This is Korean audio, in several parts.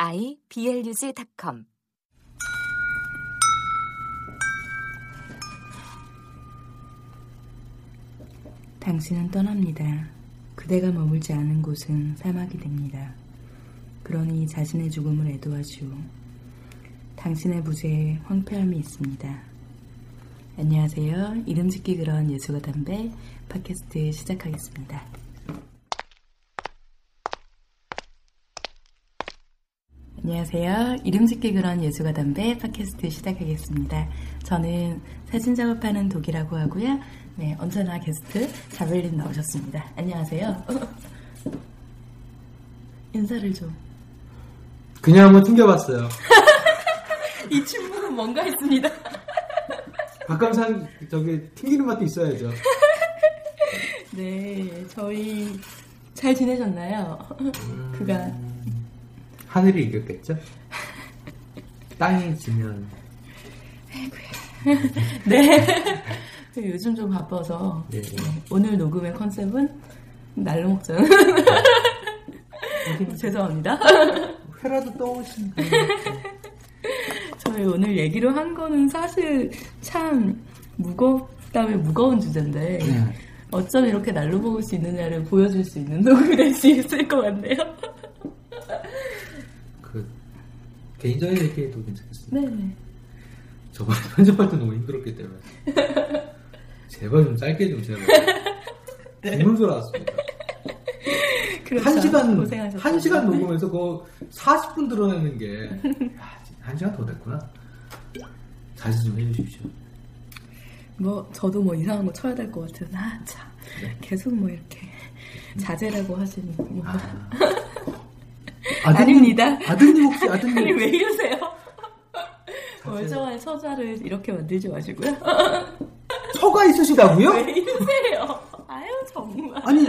iblog.com 당신은 떠납니다. 그대가 머물지 않은 곳은 사막이 됩니다. 그러니 자신의 죽음을 애도하시오. 당신의 부재에 황폐함이 있습니다. 안녕하세요. 이름 짓기 그런 예수가 담배 팟캐스트 시작하겠습니다. 안녕하세요. 이름 짓기 그런 예수가 담배 팟캐스트 시작하겠습니다. 저는 사진 작업하는 독이라고 하고요. 네, 언제나 게스트 자벨린 나오셨습니다. 안녕하세요. 인사를 좀. 그냥 한번 튕겨봤어요. 이 친구는 뭔가 있습니다. 가끔상 저기 튕기는 맛도 있어야죠. 네, 저희 잘 지내셨나요? 그가 하늘이 이겼겠죠? 땅이 지면 네. 요즘 좀 바빠서 네. 네, 오늘 녹음의 컨셉은 날로 먹자는 죄송합니다. 회라도 떠오신 저희 오늘 얘기로 한 거는 사실 참 무겁다며 무거운 주제인데 네. 어쩜 이렇게 날로 먹을 수 있느냐를 보여줄 수 있는 녹음이 될 수 있을 것 같네요. 그 개인적인 얘기해도 괜찮겠습니다. 네네. 저번에 편집할 때 너무 힘들었기 때문에 제발 좀 짧게 좀 제발 죽는 줄 알았습니다. 그렇죠. 한 시간 고생하셨어요. 한 시간 녹음해서 그 40분 드러내는 게 야, 한 시간 더 됐구나. 자제 좀 해주십시오. 뭐 저도 뭐 이상한 거 쳐야 될 것 같아서 아 참. 계속 뭐 이렇게 자제라고 하시니 뭐. 아. 아닙니다. 아드님 혹시 아드님 아니 왜 이러세요? 멀쩡한 서자를 이렇게 만들지 마시고요. 처가 있으시다고요? 왜 이러세요? 아유 정말. 아니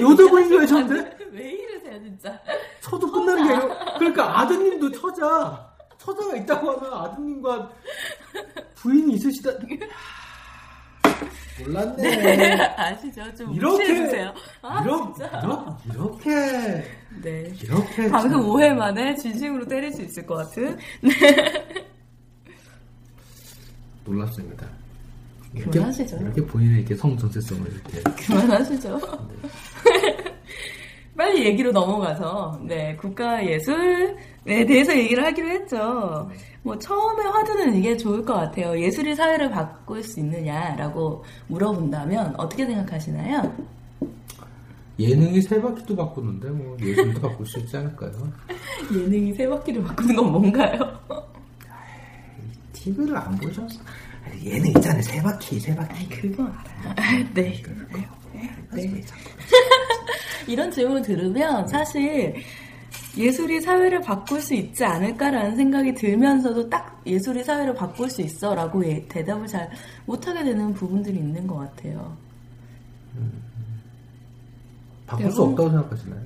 여자분인가요, 전데? 왜 이러세요 진짜? 처도 끝나는 게 아니라 그러니까 아드님도 처자 처자가 있다고 하면 아드님과 부인이 있으시다 몰랐네 아시죠? 좀 이렇게 무시해주세요. 아 이렇게, 진짜. 이렇게 이렇게 네. 이렇게 방금 참- 5회 만에 진심으로 때릴 수 있을 것 같은. 놀랍습니다 이렇게, 그만하시죠. 이렇게 본인의 이렇게 성 정체성을 이렇게 그만하시죠. 빨리 얘기로 넘어가서 네 국가 예술에 대해서 얘기를 하기로 했죠. 뭐 처음에 화두는 이게 좋을 것 같아요. 예술이 사회를 바꿀 수 있느냐라고 물어본다면 어떻게 생각하시나요? 예능이 세 바퀴도 바꾸는데 뭐 예술도 바꿀 수 있지 않을까요? 예능이 세 바퀴를 바꾸는 건 뭔가요? TV를 안 보셔서 예능 있잖아요 세 바퀴 세 바퀴 그건 알아요. 네. 네. 이런 질문을 들으면 사실 예술이 사회를 바꿀 수 있지 않을까라는 생각이 들면서도 딱 예술이 사회를 바꿀 수 있어 라고 예- 대답을 잘 못하게 되는 부분들이 있는 것 같아요. 바꿀 수 여러분- 없다고 생각하시나요?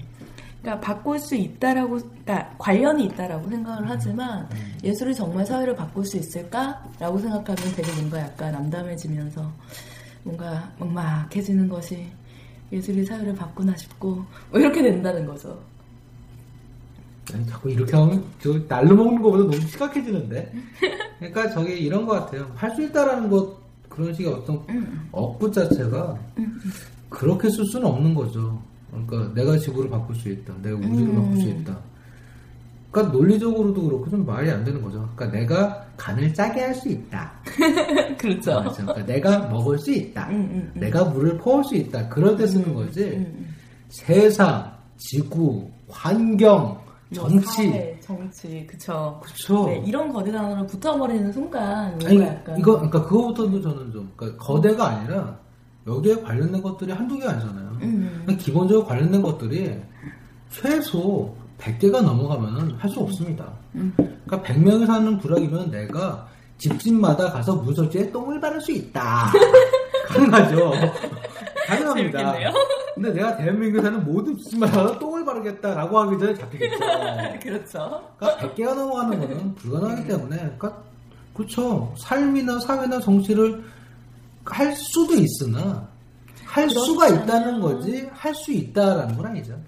그러니까 바꿀 수 있다라고, 그러니까 관련이 있다라고 생각을 하지만 예술이 정말 사회를 바꿀 수 있을까라고 생각하면 되게 뭔가 약간 암담해지면서 뭔가 막막해지는 것이 예술이 사회를 바꾸나 싶고 뭐 이렇게 된다는 거죠. 아니, 자꾸 이렇게 하면 저 날로 먹는 것보다 너무 심각해지는데. 그러니까 저게 이런 것 같아요. 할 수 있다라는 것 그런 식의 어떤 억부 자체가 그렇게 쓸 수는 없는 거죠. 그러니까 내가 지구를 바꿀 수 있다. 내가 우주를 음. 바꿀 수 있다. 그러니까 논리적으로도 그렇고 좀 말이 안 되는 거죠. 그러니까 내가 간을 짜게 할 수 있다. 그렇죠. 맞죠? 그러니까 내가 먹을 수 있다. 음, 음, 음. 내가 물을 퍼올 수 있다. 그럴 때 쓰는 거지. 음, 음. 세상, 지구, 환경, 뭐 정치. 사회, 정치, 그쵸. 그쵸. 네, 이런 거대 단어를 붙어버리는 순간 아니, 약간 이거, 그러니까 그거부터도 저는 좀, 그러니까 거대가 아니라 여기에 관련된 것들이 한두 개 아니잖아요. 음. 그냥 기본적으로 관련된 것들이 최소 100개가 넘어가면은 할수 없습니다. 음. 그러니까 100명이 사는 구락이면 내가 집집마다 가서 문설주에 똥을 바를 수 있다. 가능하죠. 가능합니다. 재밌겠네요. 근데 내가 대한민국에 사는 모든 가서 똥을 바르겠다라고 하기 전에 잡히겠죠. 그렇죠. 그러니까 100개가 넘어가는 거는 불가능하기 때문에 그러니까 그렇죠. 삶이나 사회나 정치를 할 수도 있으나 할 수가 있다는 거지 할 수 있다라는 건 아니죠.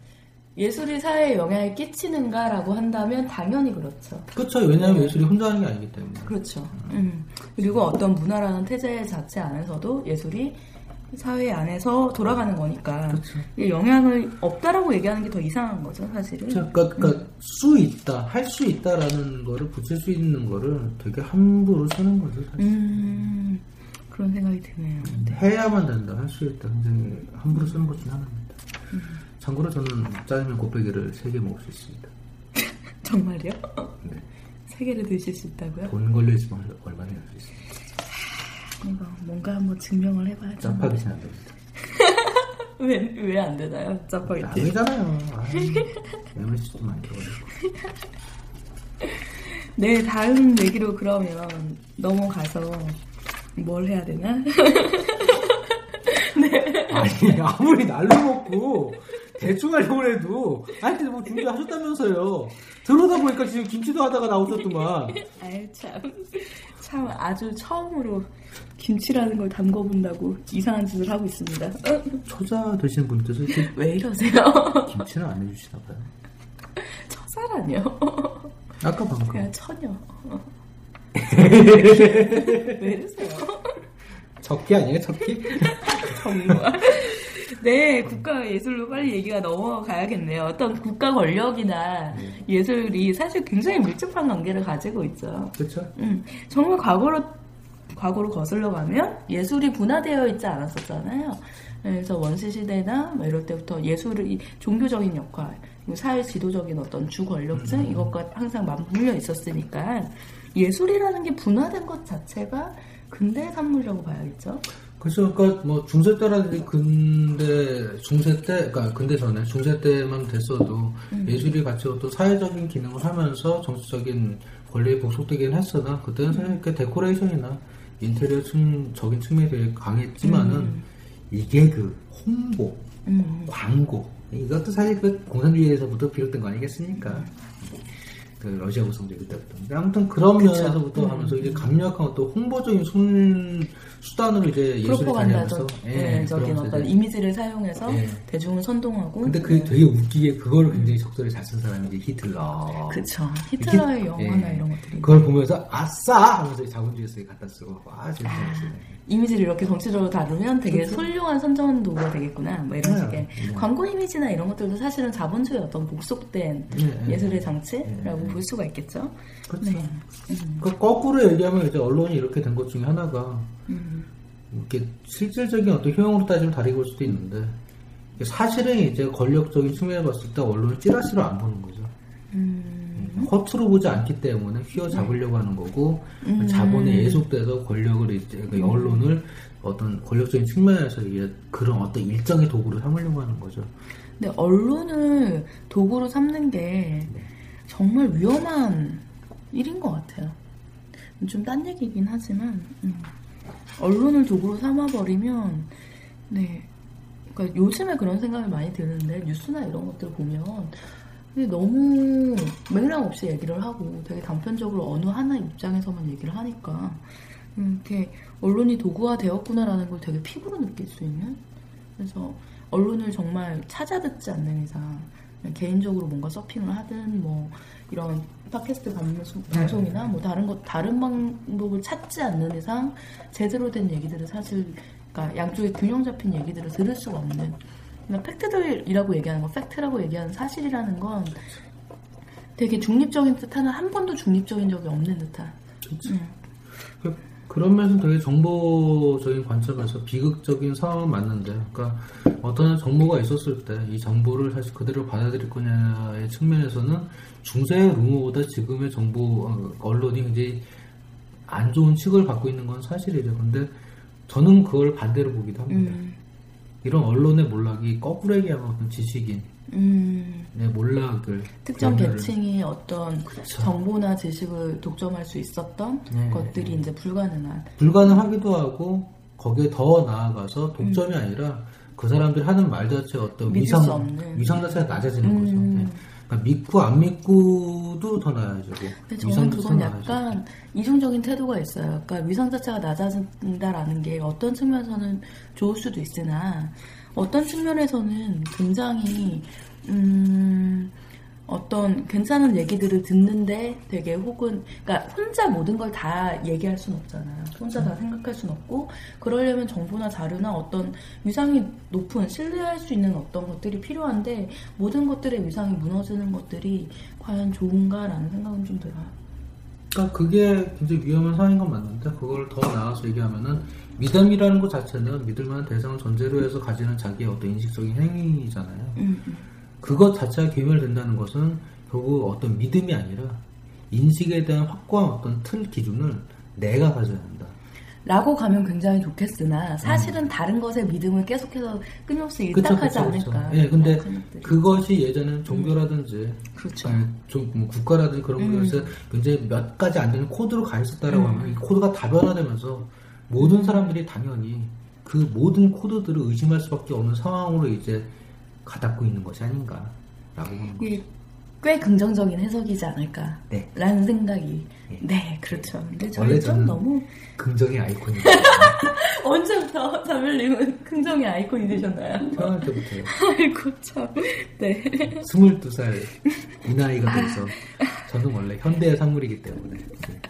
예술이 사회에 영향을 끼치는가라고 한다면 당연히 그렇죠. 그렇죠. 왜냐하면 예술이 혼자 하는 게 아니기 때문에. 그렇죠. 음. 그리고 어떤 문화라는 태제 자체 안에서도 예술이 사회 안에서 돌아가는 거니까 그렇죠. 이 영향을 없다라고 얘기하는 게 더 이상한 거죠, 사실은. 그러니까, 그러니까 수 있다, 할 수 있다라는 거를 붙일 수 있는 거를 되게 함부로 쓰는 거죠. 사실. 음, 그런 생각이 드네요. 해야만 된다, 할 수 있다. 굉장히 함부로 쓰는 것 중에 하나입니다. 참고로 저는 짜장면 곱빼기를 3개 먹을 수 있습니다. 정말요? 네. 세 개를 드실 수 있다고요? 돈 걸려있으면 얼마나 할수 있습니다. 이거 뭔가 한번 증명을 해봐야죠. 짜파게티는 안 됩니다. 왜, 왜 안 되나요? 짜파게티. 아니잖아요. 많이 들어가지고. 네, 다음 얘기로 그러면 넘어가서 뭘 해야 되나? 아니, 아무리 날로 먹고 대충 하려고 해도, 아니, 근데 뭐 준비하셨다면서요. 들어오다 보니까 지금 김치도 하다가 나오셨더만. 아유, 참. 참, 아주 처음으로 김치라는 걸 담궈본다고 이상한 짓을 하고 있습니다. 어? 초자 되시는 분께서 이렇게 왜 이러세요? 김치는 안 해주시나 봐요. 처사라뇨. 아까 방금. 그냥 처녀. 어. 왜 이러세요? 척기 아니에요, 척기? 정말. 네, 국가 예술로 빨리 얘기가 넘어가야겠네요. 어떤 국가 권력이나 예술이 사실 굉장히 밀접한 관계를 가지고 있죠. 그렇죠. 음, 정말 과거로 과거로 거슬러 가면 예술이 분화되어 있지 않았었잖아요. 네, 그래서 원시 시대나 뭐 이럴 때부터 예술이 종교적인 역할, 사회 지도적인 어떤 주 권력층 이것과 항상 맞물려 있었으니까 예술이라는 게 분화된 것 자체가 근대 산물이라고 봐야겠죠. 그렇죠. 그러니까 뭐 중세 때라든지 근대 중세 때, 그러니까 근대 전에 중세 때만 됐어도 예술이 같이 어떤 사회적인 기능을 하면서 정치적인 권리에 복속되긴 했으나 그때는 사실 이렇게 데코레이션이나 인테리어 측적인 측면이 되게 강했지만은 이게 그 홍보, 음. 광고 이것도 사실 그 공산주의에서부터 비롯된 거 아니겠습니까? 그 러시아 구성제기 때부터. 근데 아무튼 그런 그쵸. 면에서부터 음. 하면서 이제 강력한 어떤 홍보적인 순, 수단으로 이제 프로파간다적 다니면서 네, 적인 그러면서 어떤 이미지를 사용해서 예. 대중을 선동하고 근데 그게 되게 웃기게 그걸 굉장히 적절히 잘 쓴 사람이 이제 히틀러. 그쵸 히틀러의 히- 영화나 예. 이런 것들이 그걸 보면서 아싸 하면서 자본주의에 갖다 쓰고 아 진짜 재밌네. 이미지를 이렇게 정치적으로 다루면 되게 그렇죠. 훌륭한 선전 도구가 되겠구나 뭐 이런 네, 식의 네. 광고 이미지나 이런 것들도 사실은 자본주의 어떤 복속된 네, 네. 예술의 장치라고 네. 볼 수가 있겠죠. 그렇죠. 네. 음, 그 거꾸로 얘기하면 이제 언론이 이렇게 된 것 중에 하나가 음, 이렇게 실질적인 어떤 효용으로 따지면 볼 수도 있는데 사실은 이제 권력적인 측면에 봤을 때 언론을 찌라시로 안 보는 거죠. 음, 허투루 보지 않기 때문에 휘어잡으려고 하는 거고 음. 자본에 예속돼서 권력을 이제 그 언론을 어떤 권력적인 측면에서 그런 어떤 일정의 도구로 삼으려고 하는 거죠. 근데 언론을 도구로 삼는 게 정말 위험한 일인 것 같아요. 좀 딴 얘기긴 하지만 음. 언론을 도구로 삼아버리면 네, 그러니까 요즘에 그런 생각이 많이 드는데 뉴스나 이런 것들 보면 너무 맥락 없이 얘기를 하고 되게 단편적으로 어느 하나 입장에서만 얘기를 하니까 음, 이렇게 언론이 도구화 되었구나라는 걸 되게 피부로 느낄 수 있는 그래서 언론을 정말 찾아 듣지 않는 이상 개인적으로 뭔가 서핑을 하든 뭐 이런 팟캐스트 방송, 방송이나 뭐 다른 것 다른 방법을 찾지 않는 이상 제대로 된 얘기들을 사실 그러니까 양쪽에 균형 잡힌 얘기들을 들을 수가 없는. 그러니까 팩트들이라고 얘기하는 거 팩트라고 얘기하는 사실이라는 건 되게 중립적인 듯하는 한 번도 중립적인 적이 없는 듯한. 진짜. 그- 그런 면에서 되게 정보적인 관점에서 비극적인 상황은 맞는데, 그러니까 어떤 정보가 있었을 때 이 정보를 사실 그대로 받아들일 거냐의 측면에서는 중세의 루머보다 지금의 정보 어, 언론이 굉장히 안 좋은 칙을 받고 있는 건 사실이죠. 근데 저는 그걸 반대로 보기도 합니다. 음, 이런 언론의 몰락이 거꾸로 얘기하면 어떤 지식인 의 음, 몰락을 특정 계층이 어떤 정보나 지식을 독점할 수 있었던 네. 것들이 이제 불가능한. 불가능하기도 하고 거기에 더 나아가서 독점이 아니라 그 사람들이 하는 말 자체가 어떤 음. 위상. 위상 자체가 낮아지는 음. 거죠. 네. 그러니까 믿고 안 믿고도 더 나아지고 근데 저는 그건 더 나아지고. 약간 이중적인 태도가 있어요. 그러니까 위상 자체가 낮아진다라는 게 어떤 측면에서는 좋을 수도 있으나 어떤 측면에서는 굉장히 음, 어떤 괜찮은 얘기들을 듣는데 되게 혹은 그러니까 혼자 모든 걸 다 얘기할 수는 없잖아요. 혼자 다 생각할 수는 없고 그러려면 정보나 자료나 어떤 위상이 높은 신뢰할 수 있는 어떤 것들이 필요한데 모든 것들의 위상이 무너지는 것들이 과연 좋은가라는 생각은 좀 들어요. 그러니까 그게 굉장히 위험한 상황인 건 맞는데 그걸 더 나아서 얘기하면은 믿음이라는 것 자체는 믿을 만한 대상을 전제로 해서 가지는 자기의 어떤 인식적인 행위잖아요. 음, 음. 그것 자체가 괴멸된다는 것은 결국 어떤 믿음이 아니라 인식에 대한 확고한 어떤 틀 기준을 내가 가져야 한다. 라고 가면 굉장히 좋겠으나 사실은 다른 것에 믿음을 계속해서 끊임없이 음. 그쵸. 않을까. 예, 근데 것들이. 그것이 예전엔 종교라든지 그렇죠. 아니, 좀, 뭐 국가라든지 그런 음. 것에서 굉장히 몇 가지 안 되는 코드로 가 있었다라고 음. 하면 이 코드가 다변화되면서 모든 사람들이 당연히 그 모든 코드들을 의심할 수밖에 없는 상황으로 이제 가닥고 있는 것이 아닌가라고 보는 거죠. 꽤 긍정적인 해석이지 않을까. 네. 라는 생각이. 네. 네, 그렇죠. 근데 좀 저는- 너무 긍정의 아이콘이에요. 언제부터 자멜님은 긍정의 아이콘이 되셨나요? 태어날 때부터요. 아이고 참. 네. 22살 이 나이가 돼서 저는 원래 현대의 산물이기 때문에 네.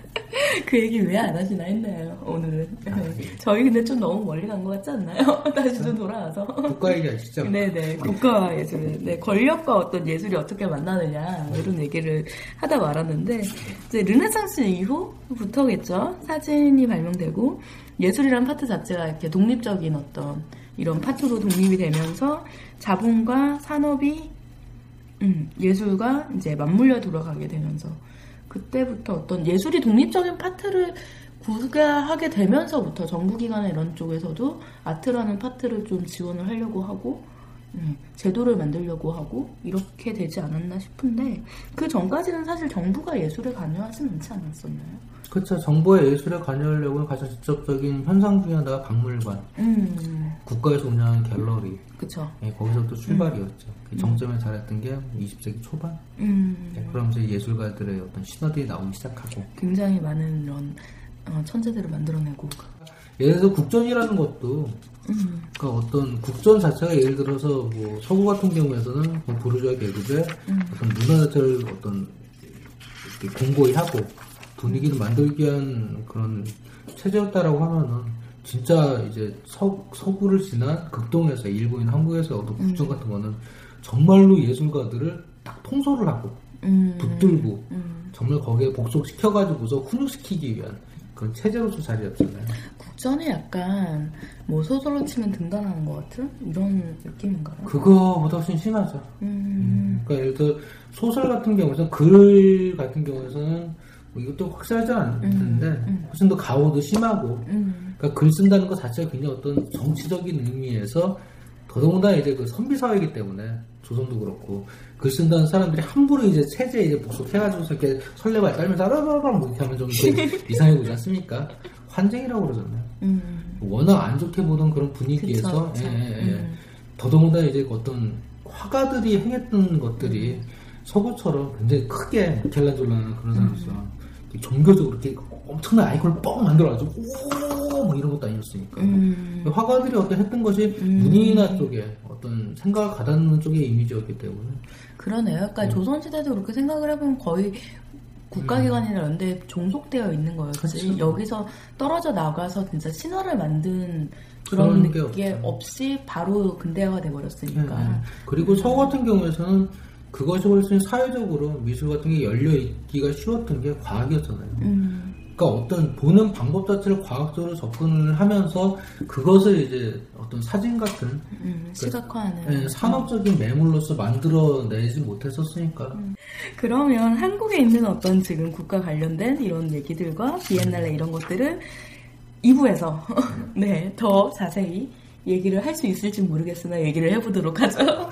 그 얘기 왜 안 하시나 했네요, 오늘은. 아, 네. 예. 저희 근데 좀 너무 멀리 간 것 같지 않나요? 다시 좀 돌아와서. 국가 얘기 하시죠? 네네, 국가와 예술. 네, 권력과 어떤 예술이 어떻게 만나느냐, 뭐 이런 얘기를 하다 말았는데, 이제 르네상스 이후부터겠죠? 사진이 발명되고, 예술이란 파트 자체가 이렇게 독립적인 어떤 이런 파트로 독립이 되면서 자본과 산업이, 음, 예술과 이제 맞물려 돌아가게 되면서, 그때부터 어떤 예술이 독립적인 파트를 구가하게 되면서부터 정부기관이나 이런 쪽에서도 art라는 파트를 좀 지원을 하려고 하고 음, 제도를 만들려고 하고 이렇게 되지 않았나 싶은데 그 전까지는 사실 정부가 예술에 관여하진 않지 않았었나요? 그렇죠. 정보의 예술에 관여하려고 가장 직접적인 현상 중에 하나가 박물관, 음, 국가에서 운영하는 갤러리, 그쵸. 예, 거기서부터 출발이었죠. 그 정점에 달했던 게 20세기 초반. 음, 예, 그러면서 예술가들의 어떤 신화들이 나오기 시작하고. 굉장히 많은 이런 어, 천재들을 만들어내고. 예를 들어서 국전이라는 것도 음, 그러니까 어떤 국전 자체가 예를 들어서 뭐 서구 같은 경우에서는 뭐 부르주아 계급의 음. 어떤 문화 자체를 어떤 공고히 하고 분위기를 만들기 위한 그런 체제였다라고 하면은 진짜 이제 서, 서구를 지난 극동에서 일본이나 한국에서 어떤 국전 같은 거는 정말로 예술가들을 딱 통솔을 하고 음, 붙들고 음. 정말 거기에 복속시켜가지고서 훈육시키기 위한 그런 체제로서 자리였잖아요. 국전이 약간 뭐 소설로 치면 등단하는 것 같은 이런 느낌인가요? 그거보다 훨씬 심하죠. 음, 그러니까 예를 들어 소설 같은 경우에는 글 같은 경우에는 뭐 이것도 확실하지 않는데 음, 음. 훨씬 더 가오도 심하고 음, 그러니까 글 쓴다는 것 자체가 굉장히 어떤 정치적인 의미에서 더더군다나 이제 그 선비 사회이기 때문에 조선도 그렇고 글 쓴다는 사람들이 함부로 이제 체제에 이제 복속해가지고 이렇게 설레발 떨면서 아라라라 뭐 이렇게 하면 좀 이상해 보지 않습니까? 환쟁이라고 그러잖아요. 음. 워낙 안 좋게 보던 그런 분위기에서 그쵸, 그쵸. 예, 예, 예. 음. 더더군다나 이제 어떤 화가들이 행했던 것들이 서구처럼 굉장히 크게 미켈란젤로나 그런 사람처럼 음. 종교적으로 이렇게 엄청난 아이콘을 뻥 만들어가지고 오뭐 이런 것도 아니었으니까 음. 화가들이 어떤 했던 것이 음. 문인이나 쪽에 어떤 생각을 가다놓는 쪽의 이미지였기 때문에 그러네요. 그러니까 음. 조선시대도 그렇게 생각을 해보면 거의 국가기관이나 이런 데 종속되어 있는 거였지. 그렇죠. 여기서 떨어져 나가서 진짜 신화를 만든 그런 그런 게. 없이 바로 근대화가 돼버렸으니까. 예, 예. 그리고 서구 같은 경우에서는 그것이 훨씬 사회적으로 미술 같은 게 열려 있기가 쉬웠던 게 과학이었잖아요. 음, 그러니까 어떤 보는 방법 자체를 과학적으로 접근을 하면서 그것을 이제 어떤 사진 같은 음, 시각화하는. 예, 산업적인 매물로서 만들어내지 못했었으니까. 그러면 한국에 있는 어떤 지금 국가 관련된 이런 얘기들과 비엔날레 이런 것들을 2부에서 네, 더 자세히 얘기를 할 수 있을지 모르겠으나 얘기를 해보도록 하죠.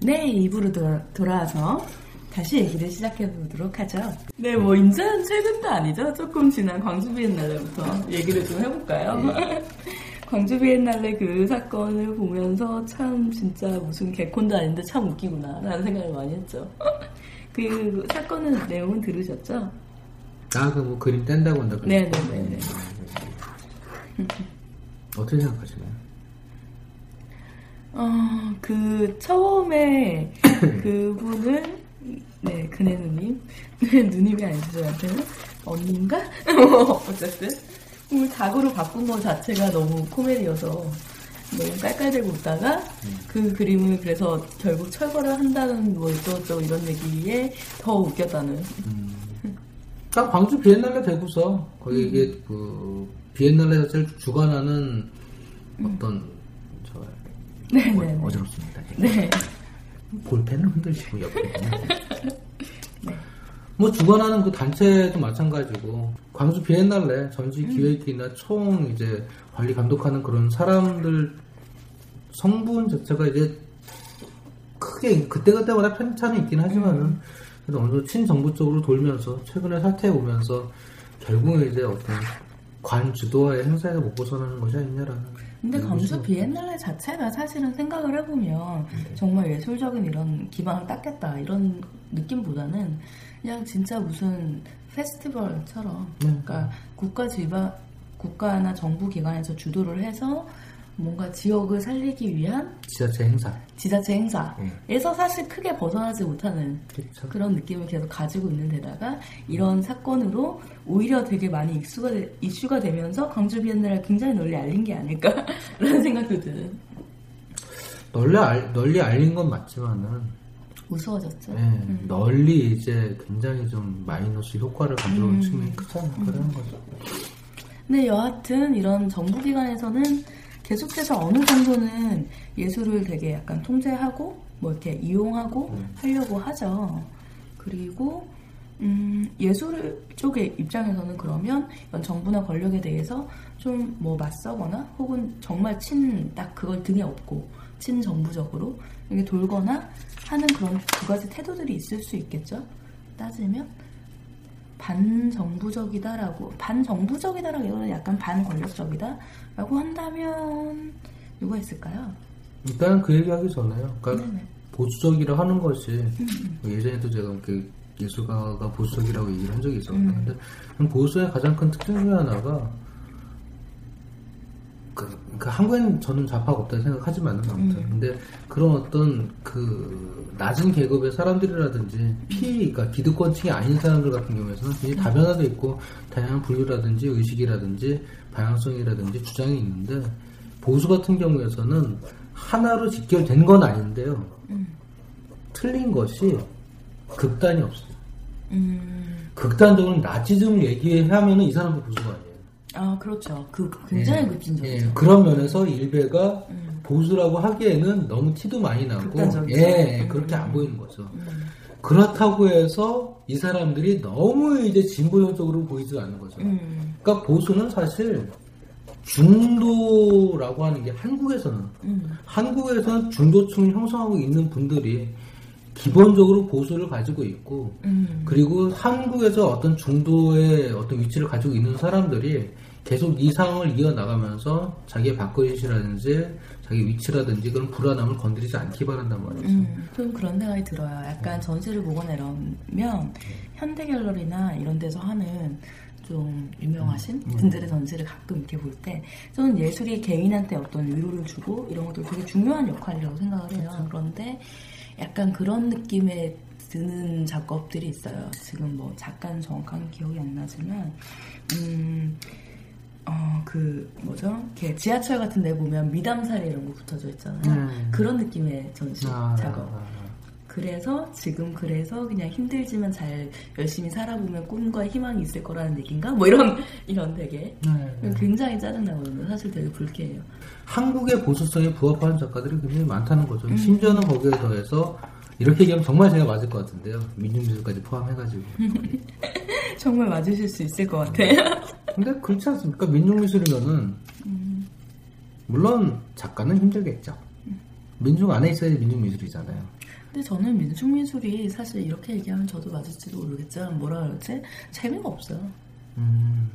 네, 2부로 돌아, 돌아와서 다시 얘기를 시작해 보도록 하죠. 네, 뭐, 인제는 최근도 아니죠? 조금 지난 광주 비엔날레부터 얘기를 좀 해볼까요? 광주 비엔날레 그 사건을 보면서 참 진짜 무슨 개콘도 아닌데 참 웃기구나 라는 생각을 많이 했죠. 그 사건은 내용은 들으셨죠? 아, 그뭐 그림 뗀다고 한다. 그랬죠? 네네네네. 어떻게 생각하시나요? 어, 그 처음에 그분을 네, 그네 누님. 누님이 아니죠, 저한테는. 언니인가? 어쨌든. 그 자고로 바꾼 것 자체가 너무 코미디여서 너무 깔깔대고 웃다가 그 그림을 그래서 결국 철거를 한다는 뭐 어쩌고저쩌고 이런 얘기에 더 웃겼다는. 딱 광주 비엔날레 되고서 거기 이게 그 비엔날레 자체를 주관하는 어떤 저 네네. 어, 졌습니다 네. 볼펜을 흔들시고 옆에 뭐 주관하는 그 단체도 마찬가지고. 광주 비엔날레 전시 기획이나 총 이제 관리 감독하는 그런 사람들 성분 자체가 이제 크게 그때그때마다 편차는 있긴 하지만은 그래도 어느 정도 친정부 쪽으로 돌면서 최근에 사태에 오면서 결국은 이제 어떤 관 주도와의 행사에서 못 벗어나는 것이 아니냐라는 근데 그런 광주 것이죠. 비엔날레 자체가 사실은 생각을 해보면 정말 예술적인 이런 기반을 닦겠다 이런 느낌보다는 그냥 진짜 무슨 페스티벌처럼 네. 그러니까 국가 지방 국가나 정부 기관에서 주도를 해서 뭔가 지역을 살리기 위한 지자체 행사 지자체 행사에서 네. 사실 크게 벗어나지 못하는 그렇죠. 그런 느낌을 계속 가지고 있는 데다가 이런 사건으로 오히려 되게 많이 익수가 되- 이슈가 되면서 광주 비엔날레를 굉장히 널리 알린 게 아닐까라는 생각도 드는 널리, 알, 널리 알린 건 맞지만은 무서워졌죠. 네, 널리 이제 굉장히 좀 마이너스 효과를 가져오는 측면이 크잖아요. 그런 거죠. 근데 여하튼 이런 정부기관에서는 계속해서 어느 정도는 예술을 되게 약간 통제하고 뭐 이렇게 이용하고 하려고 하죠. 그리고 음, 예술 쪽의 입장에서는 그러면 이런 정부나 권력에 대해서 좀 뭐 맞서거나 혹은 정말 친 딱 그걸 등에 업고 친정부적으로 이렇게 돌거나 하는 그런 두 가지 태도들이 있을 수 있겠죠. 따지면 반정부적이다라고 반정부적이다라기보다는 약간 반권력적이다라고 한다면 누가 있을까요? 일단 그 얘기하기 전에요. 그러니까 네네. 보수적이라 하는 것이 뭐 예전에도 제가 그 예술가가 보수적이라고 얘기를 한 적이 있었는데 근데 보수의 가장 큰 특징 중에 하나가 그, 그 한국에는 저는 좌파가 없다고 생각하지만은 아무튼. 근데 그런 어떤 그 낮은 계급의 사람들이라든지 피 그러니까 기득권층이 아닌 사람들 같은 경우에는 굉장히 다변화돼 있고 다양한 분류라든지 의식이라든지 방향성이라든지 주장이 있는데 보수 같은 경우에서는 하나로 직결된 건 아닌데요. 틀린 것이 극단이 없어요. 음, 극단적으로 나치즘을 얘기하면은 이 사람도 보수가 아니에요 아 그렇죠. 그 굉장히 예, 급진적이죠. 예, 그런 면에서 일베가 음. 보수라고 하기에는 너무 티도 많이 나고 극단적이죠. 예 음. 그렇게 안 보이는 거죠. 음. 그렇다고 해서 이 사람들이 너무 이제 진보적으로 보이지 않는 거죠. 음, 그러니까 보수는 사실 중도라고 하는 게 한국에서는 음, 한국에서는 중도층을 형성하고 있는 분들이 기본적으로 보수를 가지고 있고 음. 그리고 한국에서 어떤 중도의 어떤 위치를 가지고 있는 사람들이 계속 이 상황을 이어나가면서 자기의 밥그릇이라든지 자기 위치라든지 그런 불안함을 건드리지 않기 바란단 말이죠. 음, 좀 그런 생각이 들어요. 약간 전시를 보거나 이러면 현대 갤러리나 이런 데서 하는 좀 유명하신 분들의 전시를 가끔 이렇게 볼 때 저는 예술이 개인한테 어떤 위로를 주고 이런 것도 되게 중요한 역할이라고 생각을 해요. 그런데 약간 그런 느낌의 드는 작업들이 있어요. 지금 뭐 작가는 정확한 기억이 안 나지만 음, 어, 그, 뭐죠? 이렇게 지하철 같은 데 보면 미담사리 이런 거 붙어져 있잖아요. 음. 그런 느낌의 전시 아, 작업. 아, 아. 그래서 지금 그래서 그냥 힘들지만 잘 열심히 살아보면 꿈과 희망이 있을 거라는 얘기인가? 뭐 이런 이런 되게 네. 굉장히 짜증나거든요. 사실 되게 불쾌해요. 한국의 보수성에 부합하는 작가들이 굉장히 많다는 거죠. 음. 심지어는 거기에 더해서 이렇게 얘기하면 정말 제가 맞을 것 같은데요. 민중미술까지 포함해가지고. 정말 맞으실 수 있을 것 같아요. 근데 그렇지 않습니까? 민중미술이면은 물론 작가는 힘들겠죠. 민중 안에 있어야 민중미술이잖아요. 근데 저는 민중미술이 사실 이렇게 얘기하면 저도 맞을지도 모르겠지만 뭐라 그러지? 재미가 없어요. 음,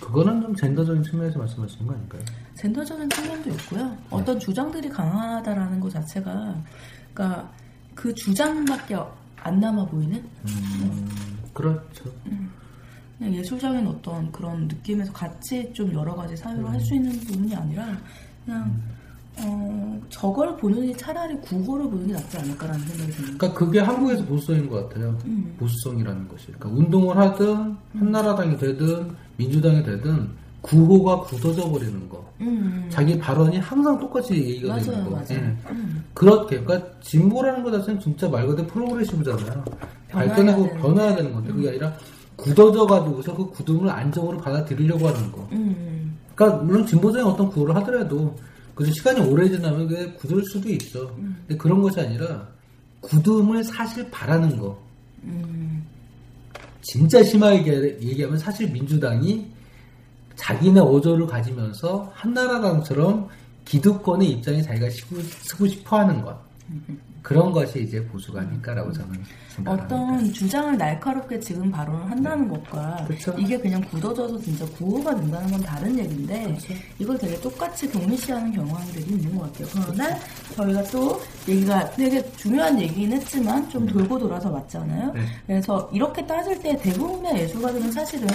그거는 좀 젠더적인 측면에서 말씀하시는 거 아닐까요? 젠더적인 측면도 있고요. 어떤 주장들이 강하다라는 것 자체가, 그러니까 그 주장밖에 안 남아 보이는 음, 그렇죠. 그냥 예술적인 어떤 그런 느낌에서 같이 좀 여러 가지 사유를 할수 있는 부분이 아니라 그냥 어, 저걸 보는 게 차라리 국어를 보는 게 낫지 않을까라는 생각이 듭니다. 그러니까 그게 한국에서 보수성인 것 같아요. 음. 보수성이라는 것이. 그러니까 운동을 하든 한나라당이 되든 민주당이 되든 구호가 굳어져 버리는 거. 음, 자기 발언이 항상 똑같이 얘기가 맞아요, 되는 거. 맞아요. 예. 음. 그렇게 그러니까 진보라는 것 자체는 진짜 말 그대로 프로그레시브잖아요. 발전하고. 변화해야 되는 건데 그게 아니라 굳어져 가지고서 그 굳음을 안정으로 받아들이려고 하는 거. 음, 그러니까 물론 진보적인 어떤 구호를 하더라도 그 시간이 오래 지나면 그게 굳을 수도 있어. 근데 그런 것이 아니라 굳음을 사실 바라는 거. 음, 진짜 심하게 얘기하면 사실 민주당이 자기네 어조를 가지면서 한나라당처럼 기득권의 입장에 자기가 쓰고, 싶어 하는 것. 그런 것이 이제 보수가 아닐까라고 저는. 어떤 주장을 날카롭게 지금 발언을 한다는 것과 그쵸. 이게 그냥 굳어져서 진짜 구호가 된다는 건 다른 얘기인데 그렇죠. 이걸 되게 똑같이 경미시하는 경향들이 있는 것 같아요. 그런데 저희가 또 얘기가 되게 중요한 얘기긴 했지만 좀 돌고 돌아서 맞잖아요. 네. 그래서 이렇게 따질 때 대부분의 예술가들은 사실은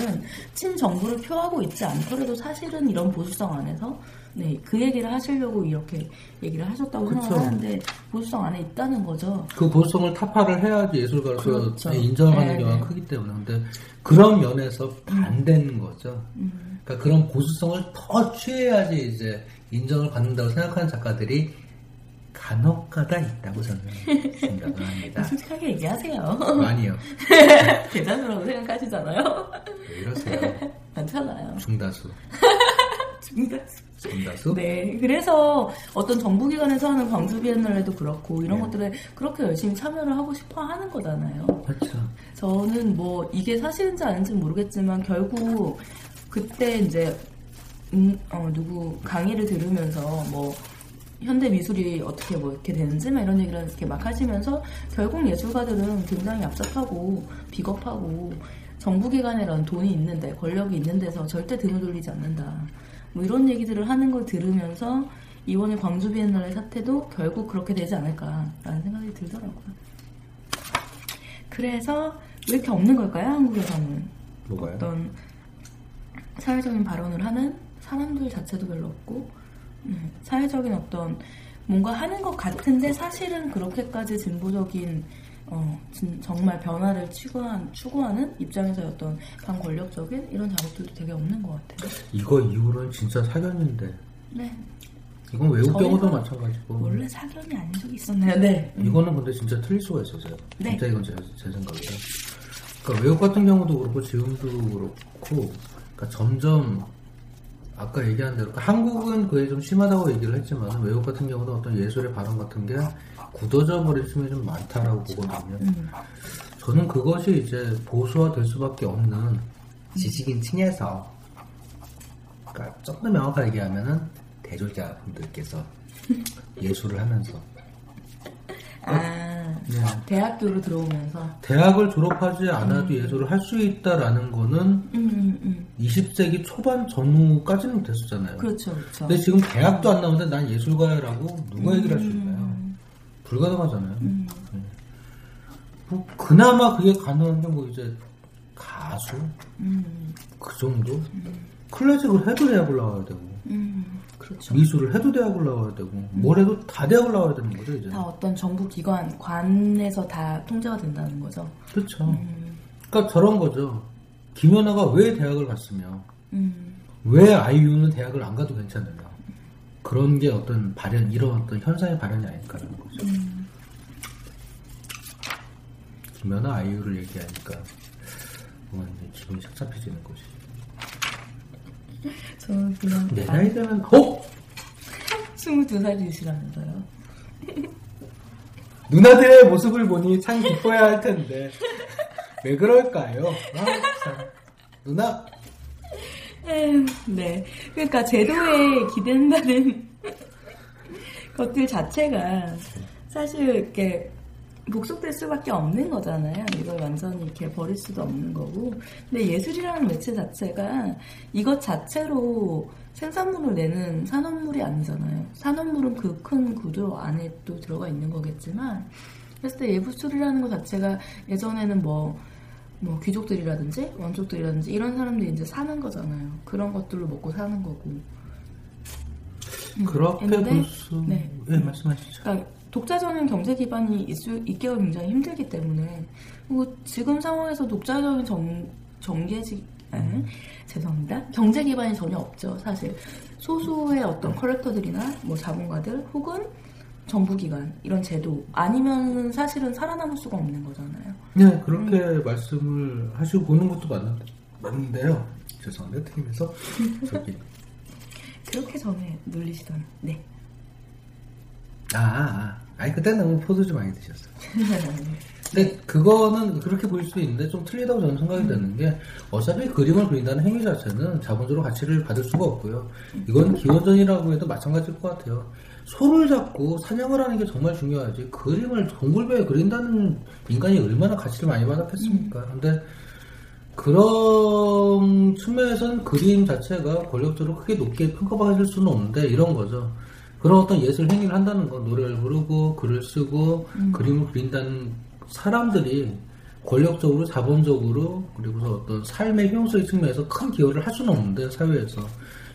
친정부를 표하고 있지 않더라도 사실은 이런 보수성 안에서 네, 그 얘기를 하시려고 이렇게 얘기를 하셨다고 그쵸. 생각하는데 보수성 안에 있다는 거죠. 그 보수성을 타파를 해야지 예술가로서 그렇죠. 인정하는 네, 경우가 네. 크기 때문에 근데 그런 면에서 반대는 거죠. 음. 그러니까 그런 보수성을 더 취해야지 이제 인정을 받는다고 생각하는 작가들이 간혹가다 있다고 저는 생각을 합니다. 솔직하게 얘기하세요. 많이요. 대단하다고 생각하시잖아요. 왜 이러세요? 괜찮아요. 중다수. 중다수? 네, 그래서 어떤 정부기관에서 하는 광주 비엔날레도 그렇고 이런 것들에 그렇게 열심히 참여를 하고 싶어 하는 거잖아요. 그렇죠. 저는 뭐 이게 사실인지 아닌지 는 모르겠지만 결국 그때 이제 음, 어, 누구 강의를 들으면서 뭐 현대 미술이 어떻게 뭐 이렇게 되는지 막 이런 얘기를 이렇게 막 하시면서 결국 예술가들은 굉장히 얍삽하고 비겁하고 정부기관이라는 돈이 있는데 권력이 있는 데서 절대 등을 돌리지 않는다. 뭐 이런 얘기들을 하는 걸 들으면서 이번에 광주 비엔날레 사태도 결국 그렇게 되지 않을까라는 생각이 들더라고요. 그래서 왜 이렇게 없는 걸까요? 한국에서는 뭐가요? 어떤 사회적인 발언을 하는 사람들 자체도 별로 없고 음, 사회적인 어떤 뭔가 하는 것 같은데 사실은 그렇게까지 진보적인 어, 진- 정말 변화를 추구한, 추구하는 입장에서의 어떤 반권력적인 이런 작업들도 되게 없는 것 같아요. 이거 이후로는 진짜 사견인데 네, 이건 외국 경우도 마찬가지고 원래 사견이 아닌 적이 있었나요? 네. 이거는 근데 진짜 틀릴 수가 있어요. 네. 진짜 이건 제, 제 생각이다. 그러니까 외국 같은 경우도 그렇고 지금도 그렇고 그러니까 점점 아까 얘기한 대로 그러니까 한국은 그게 좀 심하다고 얘기를 했지만 외국 같은 경우도 어떤 예술의 발언 같은 게 굳어져 버릴 수이 좀 많다라고 보거든요. 음. 저는 그것이 이제 보수화될 수밖에 없는 지식인 층에서 그러니까 좀 더 명확하게 얘기하면은 대졸자분들께서 예술을 하면서 아, 네. 대학교로 들어오면서 대학을 졸업하지 않아도 예술을 할 수 있다라는 거는 음, 음, 음. 20세기 초반 전후까지는 됐었잖아요. 그렇죠, 그렇죠. 근데 지금 대학도 안 나오는데 난 예술가야라고 누가 얘기를 할 수 있나요? 불가능하잖아요. 음. 네. 뭐 그나마 그게 가능한 게 뭐 이제 가수 음, 그 정도 클래식을 해도 대학을 나와야 되고 음, 그렇죠. 미술을 해도 대학을 나와야 되고 뭘 해도 다 대학을 나와야 되는 거죠 이제. 다 어떤 정부 기관, 관에서 다 통제가 된다는 거죠. 그렇죠. 음, 그러니까 저런 거죠. 김연아가 왜 대학을 갔으며 음, 왜 아이유는 대학을 안 가도 괜찮느냐. 그런 게 어떤 발현, 이런 어떤 현상의 발현이 아닐까라는 거죠. 음. 김연아 아이유를 얘기하니까 뭔가 이제 기분이 착잡해지는 거지. 저는 그냥 내 나이 되면 어? 22살이시라면서요. 누나들의 모습을 보니 참 기뻐야 할 텐데 왜 그럴까요? 아, 참. 누나 에휴, 네. 그러니까 제도에 기댄다는 것들 자체가 사실 이렇게 복속될 수밖에 없는 거잖아요. 이걸 완전히 이렇게 버릴 수도 없는 거고. 근데 예술이라는 매체 자체가 이것 자체로 생산물을 내는 산업물이 아니잖아요. 산업물은 그 큰 구조 안에 또 들어가 있는 거겠지만, 그랬을 때 예술이라는 것 자체가 예전에는 뭐, 뭐 귀족들이라든지 원족들이라든지 이런 사람들이 이제 사는 거잖아요. 그런 것들로 먹고 사는 거고. 음, 그렇게 근데, 볼 수... 네. 네, 말씀하시죠. 그러니까 독자적인 경제 기반이 있, 있기가 굉장히 힘들기 때문에 그리고 지금 상황에서 독자적인 정, 정계지 에? 죄송합니다. 경제 기반이 전혀 없죠. 사실 소수의 어떤 커렉터들이나 뭐 자본가들 혹은 정부기관 이런 제도 아니면 사실은 살아남을 수가 없는 거잖아요. 네, 그렇게 말씀을 하시고 보는 것도 맞는, 맞는데요. 죄송합니다. 틀리면서 저기 그렇게 전에 눌리시던 네. 아, 아, 아니 그때 너무 포도 좀 많이 드셨어요. 근데 그거는 그렇게 보일 수도 있는데 좀 틀리다고 저는 생각이 드는 게 어차피 그림을 그린다는 행위 자체는 자본적으로 가치를 받을 수가 없고요. 이건 기원전이라고 해도 마찬가지일 것 같아요. 소를 잡고 사냥을 하는 게 정말 중요하지. 그림을 동굴배에 그린다는 인간이 얼마나 가치를 많이 받았겠습니까? 근데 그런 측면에서는 그림 자체가 권력적으로 크게 높게 평가받을 수는 없는데 이런 거죠. 그런 어떤 예술 행위를 한다는 건 노래를 부르고 글을 쓰고 그림을 그린다는 사람들이 권력적으로 자본적으로 그리고서 어떤 삶의 효용적인 측면에서 큰 기여를 할 수는 없는데 사회에서.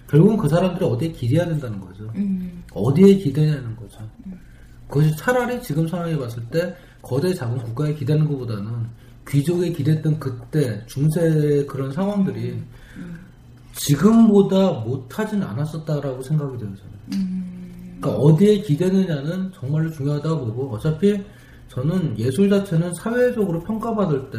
결국은 그 사람들이 어디에 기대야 된다는 거죠. 음, 어디에 기대냐는 거죠. 그것이 차라리 지금 상황에 봤을 때 거대 자본 국가에 기대는 것보다는 귀족에 기댔던 그때 중세의 그런 상황들이 지금보다 못하진 않았었다라고 생각이 저는. 그러니까 어디에 기대느냐는 정말로 중요하다고 보고 어차피 저는 예술 자체는 사회적으로 평가받을 때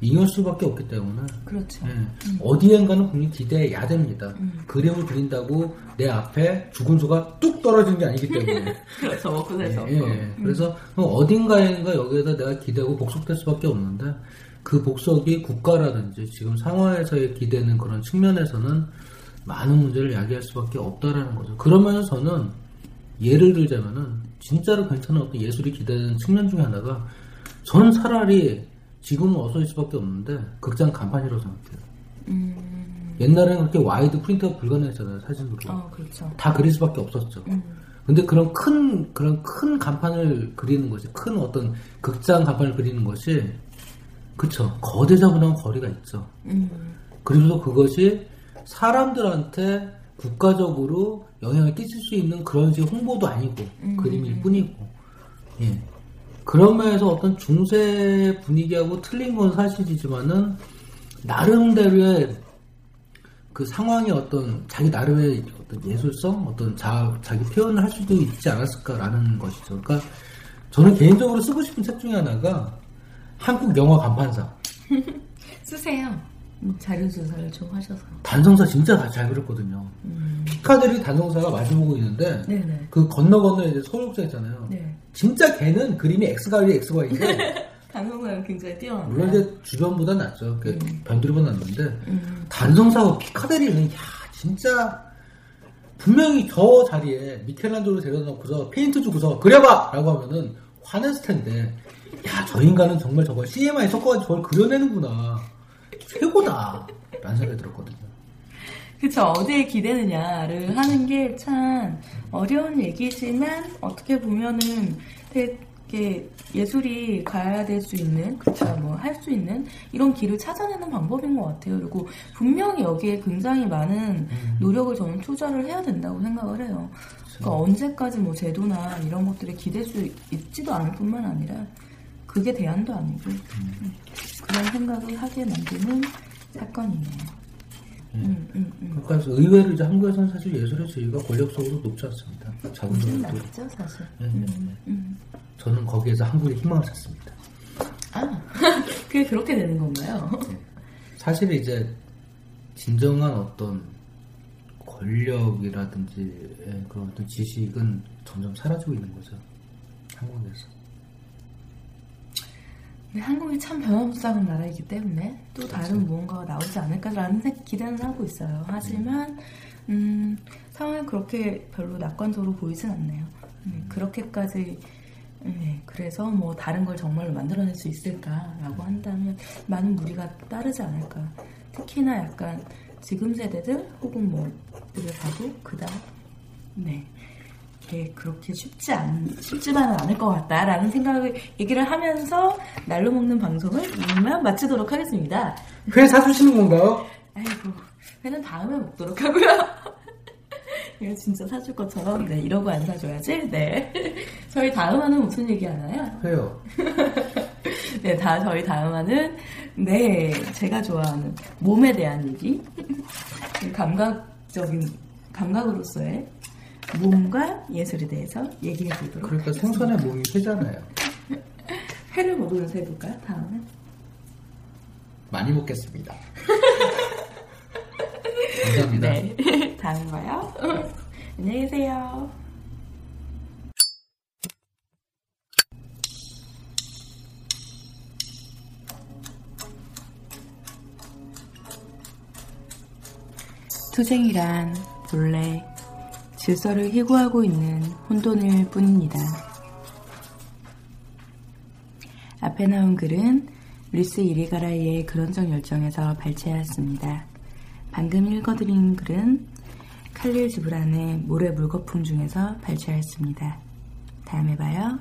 잉여 수밖에 없기 때문에 그렇죠. 예, 어디엔가는 분명히 기대해야 됩니다. 그림을 그린다고 내 앞에 죽은 소가 뚝 떨어지는 게 아니기 때문에 그렇죠. 먹고 살수 예. 예. 그래서 어딘가에인가 여기에다 내가 기대고 복속될 수밖에 없는데 그 복속이 국가라든지 지금 상황에서의 기대는 그런 측면에서는 많은 문제를 야기할 수밖에 없다라는 거죠. 그러면서 저는 예를 들자면은 진짜로 괜찮은 어떤 예술이 기대되는 측면 중에 하나가 저는 차라리 지금은 어서일 수밖에 없는데 극장 간판이라고 생각해요. 음, 옛날에는 그렇게 wide print가 불가능했잖아요 사진으로. 어, 그렇죠. 다 그릴 수밖에 없었죠. 음. 근데 그런 큰 그런 큰 간판을 그리는 것이 큰 어떤 극장 간판을 그리는 것이 그쵸 거대 자본하고 거리가 있죠. 음, 그리고서 그것이 사람들한테 국가적으로 영향을 끼칠 수 있는 그런 식의 홍보도 아니고 음. 그림일 뿐이고 예 그런 면에서 어떤 중세 분위기하고 틀린 건 사실이지만은 나름대로의 그 상황이 어떤 자기 나름의 어떤 예술성 어떤 자, 자기 표현을 할 수도 있지 않았을까라는 것이죠. 그러니까 저는 개인적으로 쓰고 싶은 책 중에 하나가 한국 영화 간판사 쓰세요. 음, 자료 조사를 좀 하셔서. 단성사 진짜 다잘 그렸거든요. 음, 피카데리 단성사가 마주보고 있는데 네네. 그 건너 건너 이제 서울역사 있잖아요. 네. 진짜 걔는 그림이 X가 위 X가인데 단성사는 굉장히 뛰어난데. 물론 이제 주변보다 낫죠. 그 변두리보다 낫는데 음, 단성사와 피카데리는 야 진짜 분명히 저 자리에 미켈란젤로 데려다 놓고서 페인트 주고서 그려봐! 라고 하면은 화냈을 텐데 야 저 인간은 정말 저걸 CMI 섞어가지고 저걸 그려내는구나 최고다 라는 생각이 들었거든요 그쵸. 어디에 기대느냐를 하는 게 참 어려운 얘기지만 어떻게 보면은 되게 예술이 가야 될 수 있는, 그쵸. 뭐할 수 있는 이런 길을 찾아내는 방법인 것 같아요. 그리고 분명히 여기에 굉장히 많은 노력을 저는 투자를 해야 된다고 생각을 해요. 그러니까 언제까지 뭐 제도나 이런 것들에 기댈 수 있지도 않을 뿐만 아니라 그게 대안도 아니고 음, 그런 생각을 하게 만드는 사건이네요. 음, 음, 음. 그러니까 의외로 이제 한국에서는 사실 예술의 지위가 권력적으로 높지 않습니다 좀 자본적으로 낮죠, 사실. 네, 네, 네. 음. 저는 거기에서 한국의 희망을 찾습니다 아, 그게 그렇게 되는 건가요? 사실 이제 진정한 어떤 권력이라든지 예, 그런 어떤 지식은 점점 사라지고 있는 거죠. 한국에서. 근데 한국이 참 변화무쌍한 나라이기 때문에 또 다른 무언가가 나오지 않을까라는 생- 기대는 하고 있어요. 하지만 음, 상황이 그렇게 별로 낙관적으로 보이진 않네요. 네, 그렇게까지 네, 그래서 뭐 다른 걸 정말로 만들어낼 수 있을까라고 한다면 많은 무리가 따르지 않을까. 특히나 약간 지금 세대들 혹은 뭐 우리가 봐도 그다음 네 이게 그렇게 쉽지 않 쉽지만은 않을 것 같다라는 생각을 얘기를 하면서 날로 먹는 방송을 이만 마치도록 하겠습니다. 회 사주시는 건가요? 아이고 회는 다음에 먹도록 하고요. 이거 진짜 사줄 것처럼 네 이러고 안 사줘야지. 네 저희 다음 화는 무슨 얘기 하나요? 회요. 네, 다 저희 다음 화는 네 제가 좋아하는 몸에 대한 얘기, 감각적인 감각으로서의 몸과 예술에 대해서 얘기해 보도록. 그러니까 생선의 몸이 회잖아요. 회를 먹으면서 해볼까요? 다음에. 많이 먹겠습니다. 감사합니다. 네, 다음 봐요. 안녕히 계세요. 투쟁이란 본래 질서를 희구하고 있는 혼돈일 뿐입니다. 앞에 나온 글은 뤼스 이리가라이의 근원적 열정에서 발췌하였습니다. 방금 읽어드린 글은 칼릴 지브란의 모래 물거품 중에서 발췌하였습니다. 다음에 봐요.